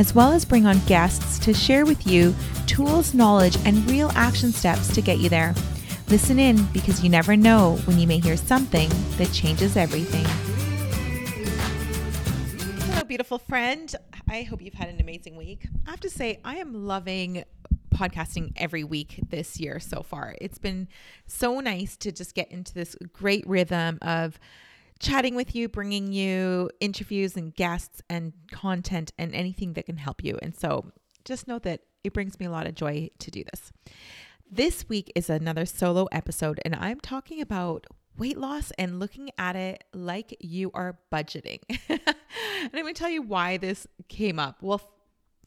as well as bring on guests to share with you tools, knowledge, and real action steps to get you there. Listen in because you never know when you may hear something that changes everything. Hello, beautiful friend. I hope you've had an amazing week. I have to say, I am loving podcasting every week this year so far. It's been so nice to just get into this great rhythm of chatting with you, bringing you interviews and guests and content and anything that can help you. And so just know that it brings me a lot of joy to do this. This week is another solo episode, and I'm talking about weight loss and looking at it like you are budgeting. and I'm going to tell you why this came up. Well,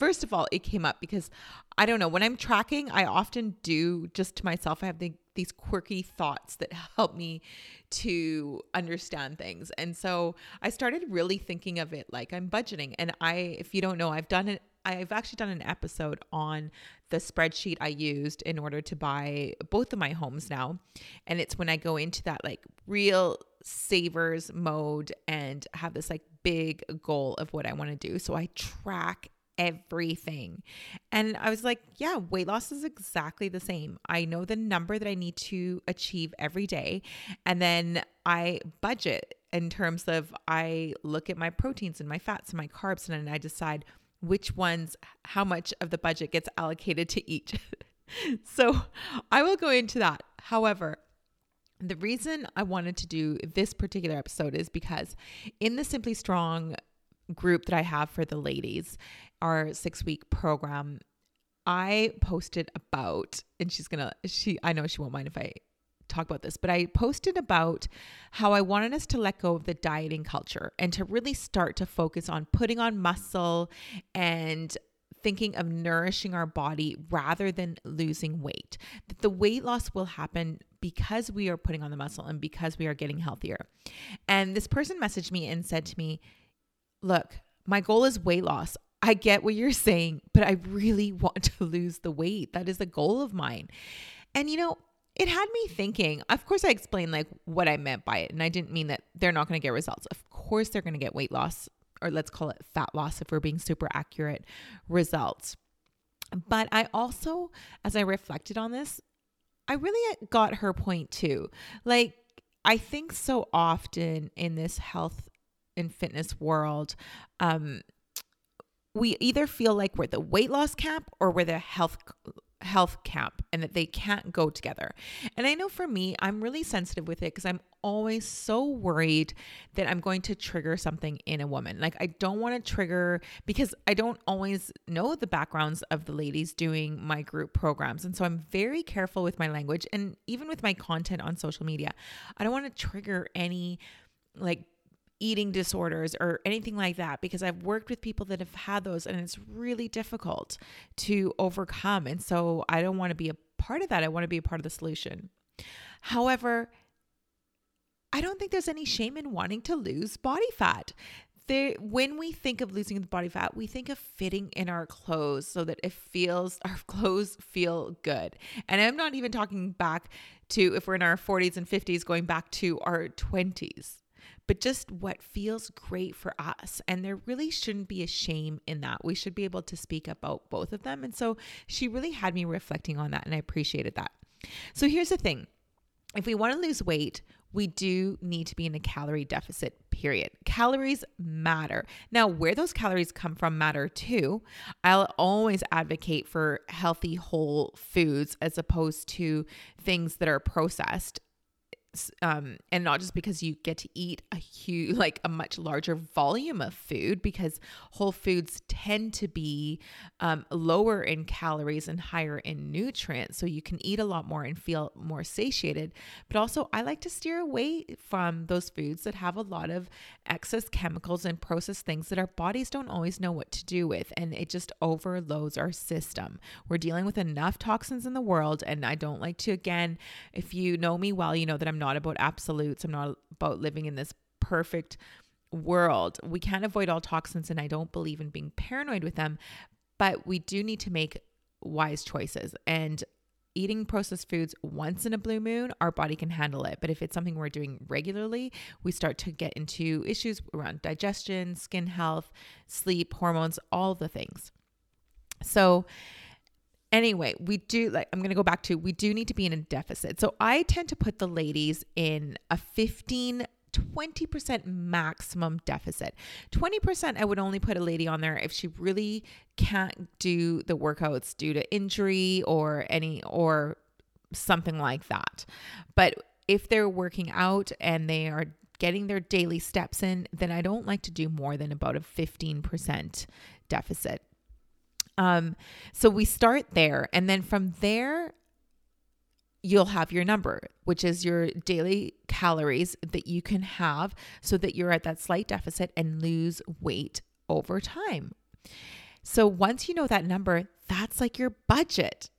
first of all, it came up because I don't know, when I'm tracking, I often do just to myself, I have the, these quirky thoughts that help me to understand things. And so I started really thinking of it like I'm budgeting. And I, if you don't know, I've done it. I've actually done an episode on the spreadsheet I used in order to buy both of my homes now. And it's when I go into that like real savers mode and have this like big goal of what I want to do. So I track everything. And I was like, yeah, weight loss is exactly the same. I know the number that I need to achieve every day. And then I budget in terms of I look at my proteins and my fats and my carbs and then I decide which ones, how much of the budget gets allocated to each. so I will go into that. However, the reason I wanted to do this particular episode is because in the Simply Strong group that I have for the ladies, our six week program, I posted about, and she's gonna, she, I know she won't mind if I talk about this, but I posted about how I wanted us to let go of the dieting culture and to really start to focus on putting on muscle and thinking of nourishing our body rather than losing weight. That the weight loss will happen because we are putting on the muscle and because we are getting healthier. And this person messaged me and said to me, Look, my goal is weight loss. I get what you're saying, but I really want to lose the weight. That is a goal of mine. And you know, it had me thinking. Of course, I explained like what I meant by it, and I didn't mean that they're not going to get results. Of course, they're going to get weight loss, or let's call it fat loss if we're being super accurate results. But I also, as I reflected on this, I really got her point too. Like, I think so often in this health and fitness world, um, we either feel like we're the weight loss camp or we're the health health camp and that they can't go together. And I know for me, I'm really sensitive with it because I'm always so worried that I'm going to trigger something in a woman. Like I don't want to trigger because I don't always know the backgrounds of the ladies doing my group programs. And so I'm very careful with my language and even with my content on social media. I don't want to trigger any like eating disorders or anything like that because I've worked with people that have had those and it's really difficult to overcome. And so I don't want to be a part of that. I want to be a part of the solution. However, I don't think there's any shame in wanting to lose body fat. There, when we think of losing the body fat, we think of fitting in our clothes so that it feels our clothes feel good. And I'm not even talking back to if we're in our 40s and 50s, going back to our 20s but just what feels great for us. And there really shouldn't be a shame in that. We should be able to speak about both of them. And so she really had me reflecting on that, and I appreciated that. So here's the thing if we want to lose weight, we do need to be in a calorie deficit, period. Calories matter. Now, where those calories come from matter too. I'll always advocate for healthy, whole foods as opposed to things that are processed um, and not just because you get to eat a huge, like a much larger volume of food, because whole foods tend to be um, lower in calories and higher in nutrients. So you can eat a lot more and feel more satiated. But also, I like to steer away from those foods that have a lot of excess chemicals and processed things that our bodies don't always know what to do with. And it just overloads our system. We're dealing with enough toxins in the world. And I don't like to, again, if you know me well, you know that I'm not about absolutes. I'm not about living in this perfect world. We can't avoid all toxins, and I don't believe in being paranoid with them, but we do need to make wise choices. And eating processed foods once in a blue moon, our body can handle it. But if it's something we're doing regularly, we start to get into issues around digestion, skin health, sleep, hormones, all the things. So, Anyway, we do like, I'm going to go back to, we do need to be in a deficit. So I tend to put the ladies in a 15 20% maximum deficit. 20% I would only put a lady on there if she really can't do the workouts due to injury or any or something like that. But if they're working out and they are getting their daily steps in, then I don't like to do more than about a 15% deficit. Um, so we start there. And then from there, you'll have your number, which is your daily calories that you can have so that you're at that slight deficit and lose weight over time. So once you know that number, that's like your budget.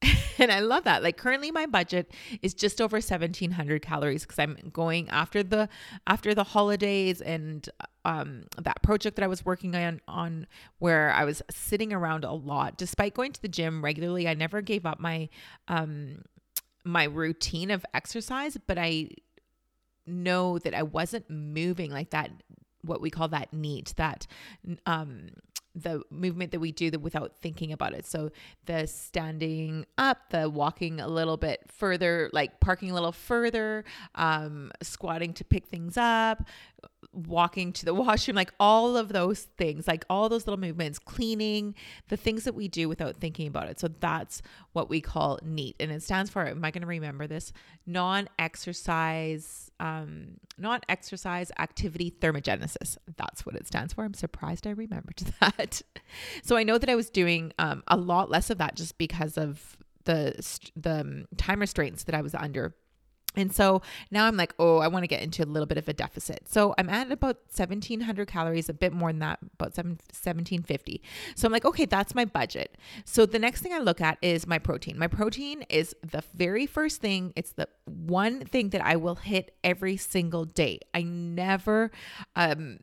and I love that. Like currently my budget is just over 1700 calories because I'm going after the after the holidays and um that project that I was working on on where I was sitting around a lot despite going to the gym regularly. I never gave up my um my routine of exercise, but I know that I wasn't moving like that what we call that NEAT, that um the movement that we do that without thinking about it. So the standing up, the walking a little bit further, like parking a little further, um, squatting to pick things up, walking to the washroom, like all of those things, like all those little movements, cleaning, the things that we do without thinking about it. So that's what we call NEAT. And it stands for, am I going to remember this? Non exercise, um, non exercise activity thermogenesis. That's what it stands for. I'm surprised I remembered that. so I know that I was doing um, a lot less of that just because of the the um, time restraints that I was under and so now I'm like, oh, I want to get into a little bit of a deficit. So I'm at about 1700 calories, a bit more than that, about 7, 1750. So I'm like, okay, that's my budget. So the next thing I look at is my protein. My protein is the very first thing, it's the one thing that I will hit every single day. I never, um,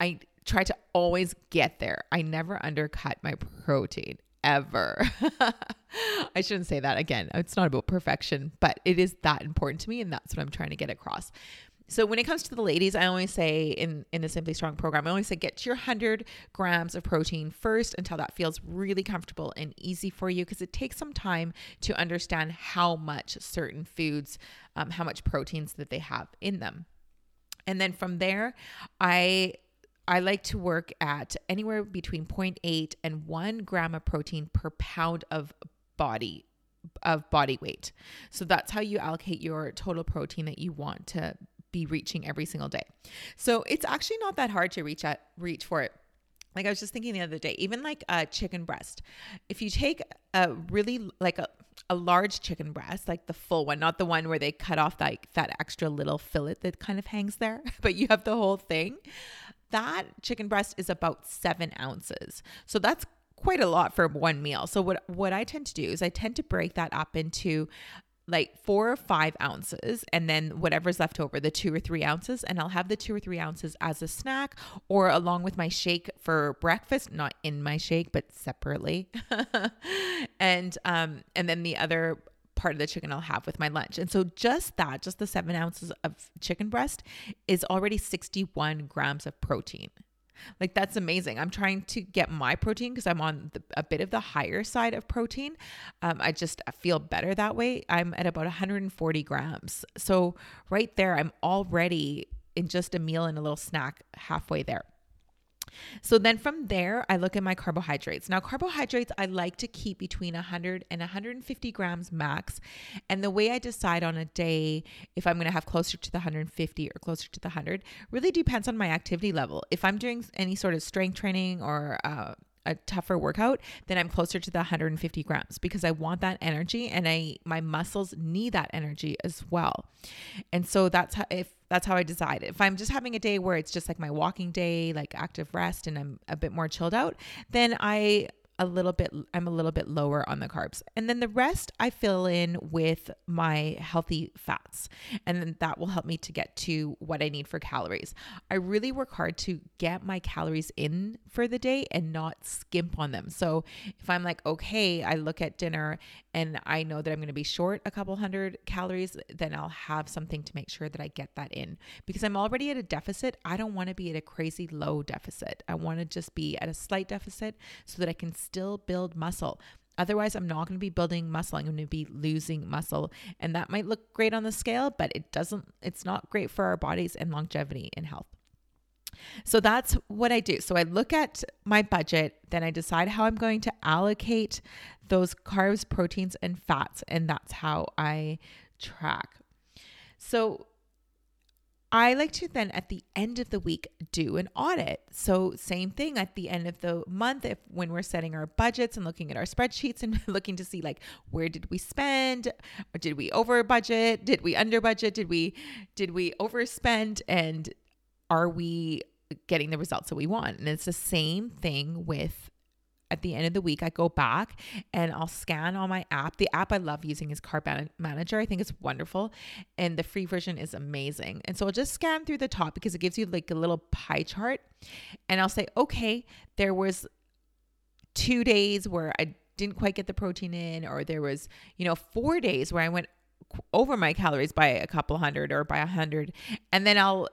I try to always get there. I never undercut my protein ever. I shouldn't say that again. It's not about perfection, but it is that important to me and that's what I'm trying to get across. So when it comes to the ladies, I always say in in the Simply Strong program, I always say get your 100 grams of protein first until that feels really comfortable and easy for you because it takes some time to understand how much certain foods, um, how much proteins that they have in them. And then from there, I I like to work at anywhere between 0.8 and 1 gram of protein per pound of body of body weight. So that's how you allocate your total protein that you want to be reaching every single day. So it's actually not that hard to reach at reach for it. Like I was just thinking the other day, even like a chicken breast. If you take a really like a a large chicken breast, like the full one, not the one where they cut off like that extra little fillet that kind of hangs there, but you have the whole thing that chicken breast is about seven ounces. So that's quite a lot for one meal. So what what I tend to do is I tend to break that up into like four or five ounces and then whatever's left over the two or three ounces and i'll have the two or three ounces as a snack or along with my shake for breakfast not in my shake but separately and um and then the other part of the chicken I'll have with my lunch. And so just that, just the seven ounces of chicken breast is already 61 grams of protein. Like that's amazing. I'm trying to get my protein because I'm on the, a bit of the higher side of protein. Um, I just feel better that way. I'm at about 140 grams. So right there, I'm already in just a meal and a little snack halfway there. So then from there, I look at my carbohydrates. Now, carbohydrates, I like to keep between 100 and 150 grams max. And the way I decide on a day if I'm going to have closer to the 150 or closer to the 100 really depends on my activity level. If I'm doing any sort of strength training or uh, a tougher workout, then I'm closer to the 150 grams because I want that energy and I my muscles need that energy as well. And so that's how if that's how I decide. If I'm just having a day where it's just like my walking day, like active rest and I'm a bit more chilled out, then I a little bit I'm a little bit lower on the carbs. And then the rest I fill in with my healthy fats. And then that will help me to get to what I need for calories. I really work hard to get my calories in for the day and not skimp on them. So if I'm like, okay, I look at dinner and I know that I'm going to be short a couple hundred calories, then I'll have something to make sure that I get that in. Because I'm already at a deficit, I don't want to be at a crazy low deficit. I want to just be at a slight deficit so that I can still build muscle. Otherwise, I'm not going to be building muscle. I'm going to be losing muscle. And that might look great on the scale, but it doesn't, it's not great for our bodies and longevity and health. So that's what I do. So I look at my budget, then I decide how I'm going to allocate those carbs, proteins, and fats, and that's how I track. So I like to then at the end of the week do an audit. So same thing at the end of the month if when we're setting our budgets and looking at our spreadsheets and looking to see like where did we spend did we over budget? Did we under budget? Did we did we overspend and are we getting the results that we want? And it's the same thing with at the end of the week, I go back and I'll scan on my app. The app I love using is Carb Manager. I think it's wonderful. And the free version is amazing. And so I'll just scan through the top because it gives you like a little pie chart. And I'll say, okay, there was two days where I didn't quite get the protein in, or there was, you know, four days where I went over my calories by a couple hundred or by a hundred. And then I'll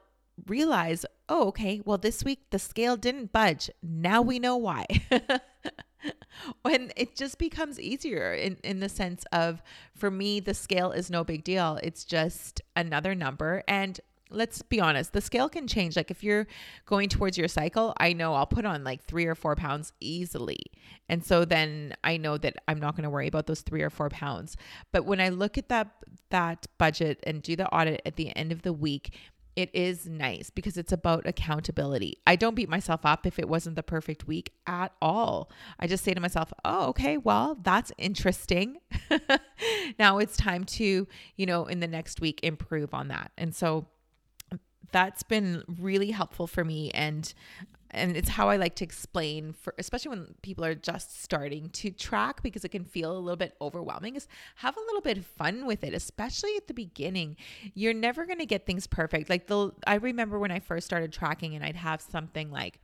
realize, oh, okay, well, this week the scale didn't budge. Now we know why. when it just becomes easier in, in the sense of, for me, the scale is no big deal. It's just another number. And let's be honest, the scale can change. Like if you're going towards your cycle, I know I'll put on like three or four pounds easily. And so then I know that I'm not going to worry about those three or four pounds. But when I look at that that budget and do the audit at the end of the week, it is nice because it's about accountability. I don't beat myself up if it wasn't the perfect week at all. I just say to myself, oh, okay, well, that's interesting. now it's time to, you know, in the next week improve on that. And so that's been really helpful for me. And and it's how I like to explain for especially when people are just starting to track because it can feel a little bit overwhelming is have a little bit of fun with it especially at the beginning. You're never going to get things perfect. Like the I remember when I first started tracking and I'd have something like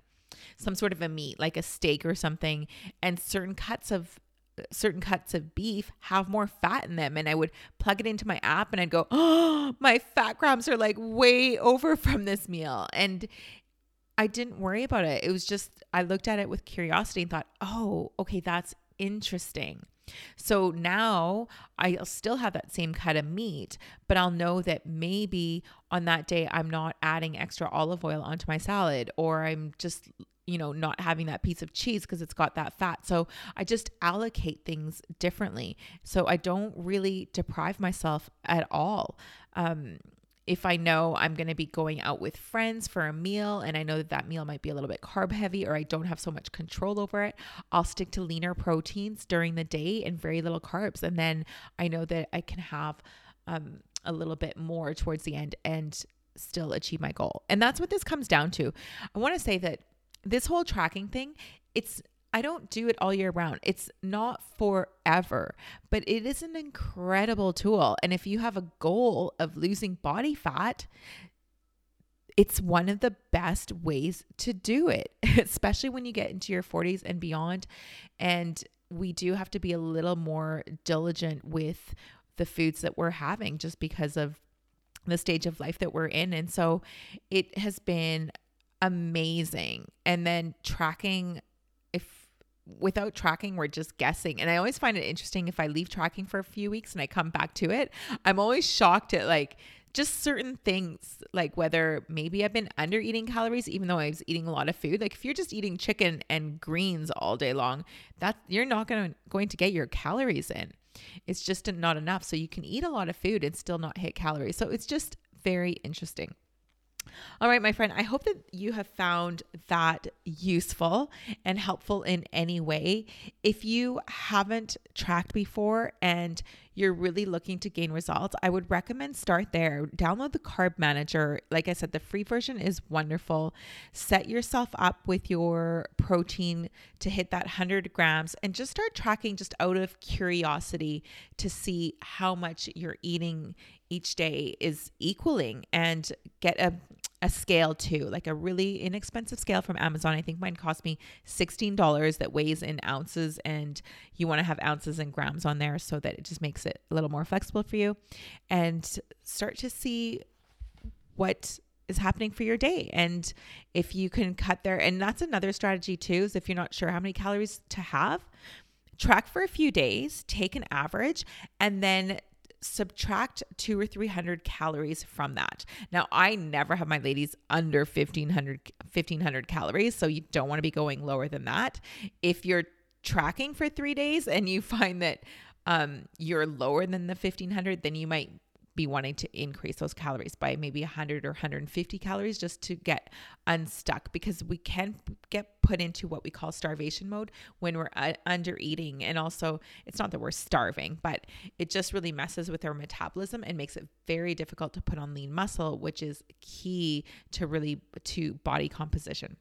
some sort of a meat like a steak or something and certain cuts of certain cuts of beef have more fat in them and I would plug it into my app and I'd go oh my fat grams are like way over from this meal. And I didn't worry about it. It was just, I looked at it with curiosity and thought, oh, okay, that's interesting. So now I'll still have that same cut of meat, but I'll know that maybe on that day I'm not adding extra olive oil onto my salad or I'm just you know not having that piece of cheese because it's got that fat. So I just allocate things differently. So I don't really deprive myself at all. Um if I know I'm going to be going out with friends for a meal and I know that that meal might be a little bit carb heavy or I don't have so much control over it, I'll stick to leaner proteins during the day and very little carbs. And then I know that I can have um, a little bit more towards the end and still achieve my goal. And that's what this comes down to. I want to say that this whole tracking thing, it's I don't do it all year round. It's not forever, but it is an incredible tool. And if you have a goal of losing body fat, it's one of the best ways to do it, especially when you get into your 40s and beyond. And we do have to be a little more diligent with the foods that we're having just because of the stage of life that we're in. And so it has been amazing. And then tracking without tracking, we're just guessing. And I always find it interesting if I leave tracking for a few weeks and I come back to it, I'm always shocked at like just certain things, like whether maybe I've been under eating calories, even though I was eating a lot of food. Like if you're just eating chicken and greens all day long, that you're not gonna going to get your calories in. It's just not enough. So you can eat a lot of food and still not hit calories. So it's just very interesting. All right, my friend, I hope that you have found that useful and helpful in any way. If you haven't tracked before and you're really looking to gain results, I would recommend start there. Download the Carb Manager. Like I said, the free version is wonderful. Set yourself up with your protein to hit that 100 grams and just start tracking just out of curiosity to see how much you're eating each day is equaling and get a a scale too, like a really inexpensive scale from Amazon. I think mine cost me $16 that weighs in ounces and you want to have ounces and grams on there so that it just makes it a little more flexible for you and start to see what is happening for your day and if you can cut there and that's another strategy too is if you're not sure how many calories to have track for a few days take an average and then subtract two or 300 calories from that. Now, I never have my ladies under 1500, 1500 calories. So you don't want to be going lower than that. If you're tracking for three days and you find that um, you're lower than the 1500, then you might be wanting to increase those calories by maybe 100 or 150 calories just to get unstuck because we can get put into what we call starvation mode when we're uh, under eating. And also it's not that we're starving but it just really messes with our metabolism and makes it very difficult to put on lean muscle which is key to really to body composition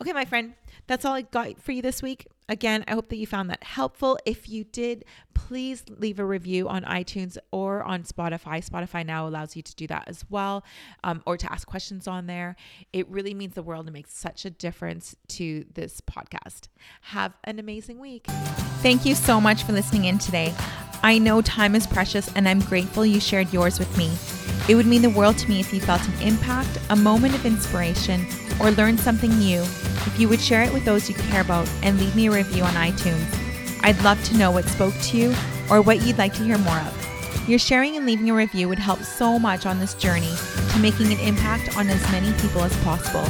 Okay, my friend, that's all I got for you this week. Again, I hope that you found that helpful. If you did, please leave a review on iTunes or on Spotify. Spotify now allows you to do that as well, um, or to ask questions on there. It really means the world and makes such a difference to this podcast. Have an amazing week. Thank you so much for listening in today. I know time is precious, and I'm grateful you shared yours with me. It would mean the world to me if you felt an impact, a moment of inspiration, or learned something new if you would share it with those you care about and leave me a review on iTunes. I'd love to know what spoke to you or what you'd like to hear more of. Your sharing and leaving a review would help so much on this journey to making an impact on as many people as possible.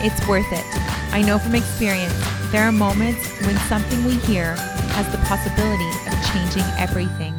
It's worth it. I know from experience, there are moments when something we hear has the possibility of changing everything.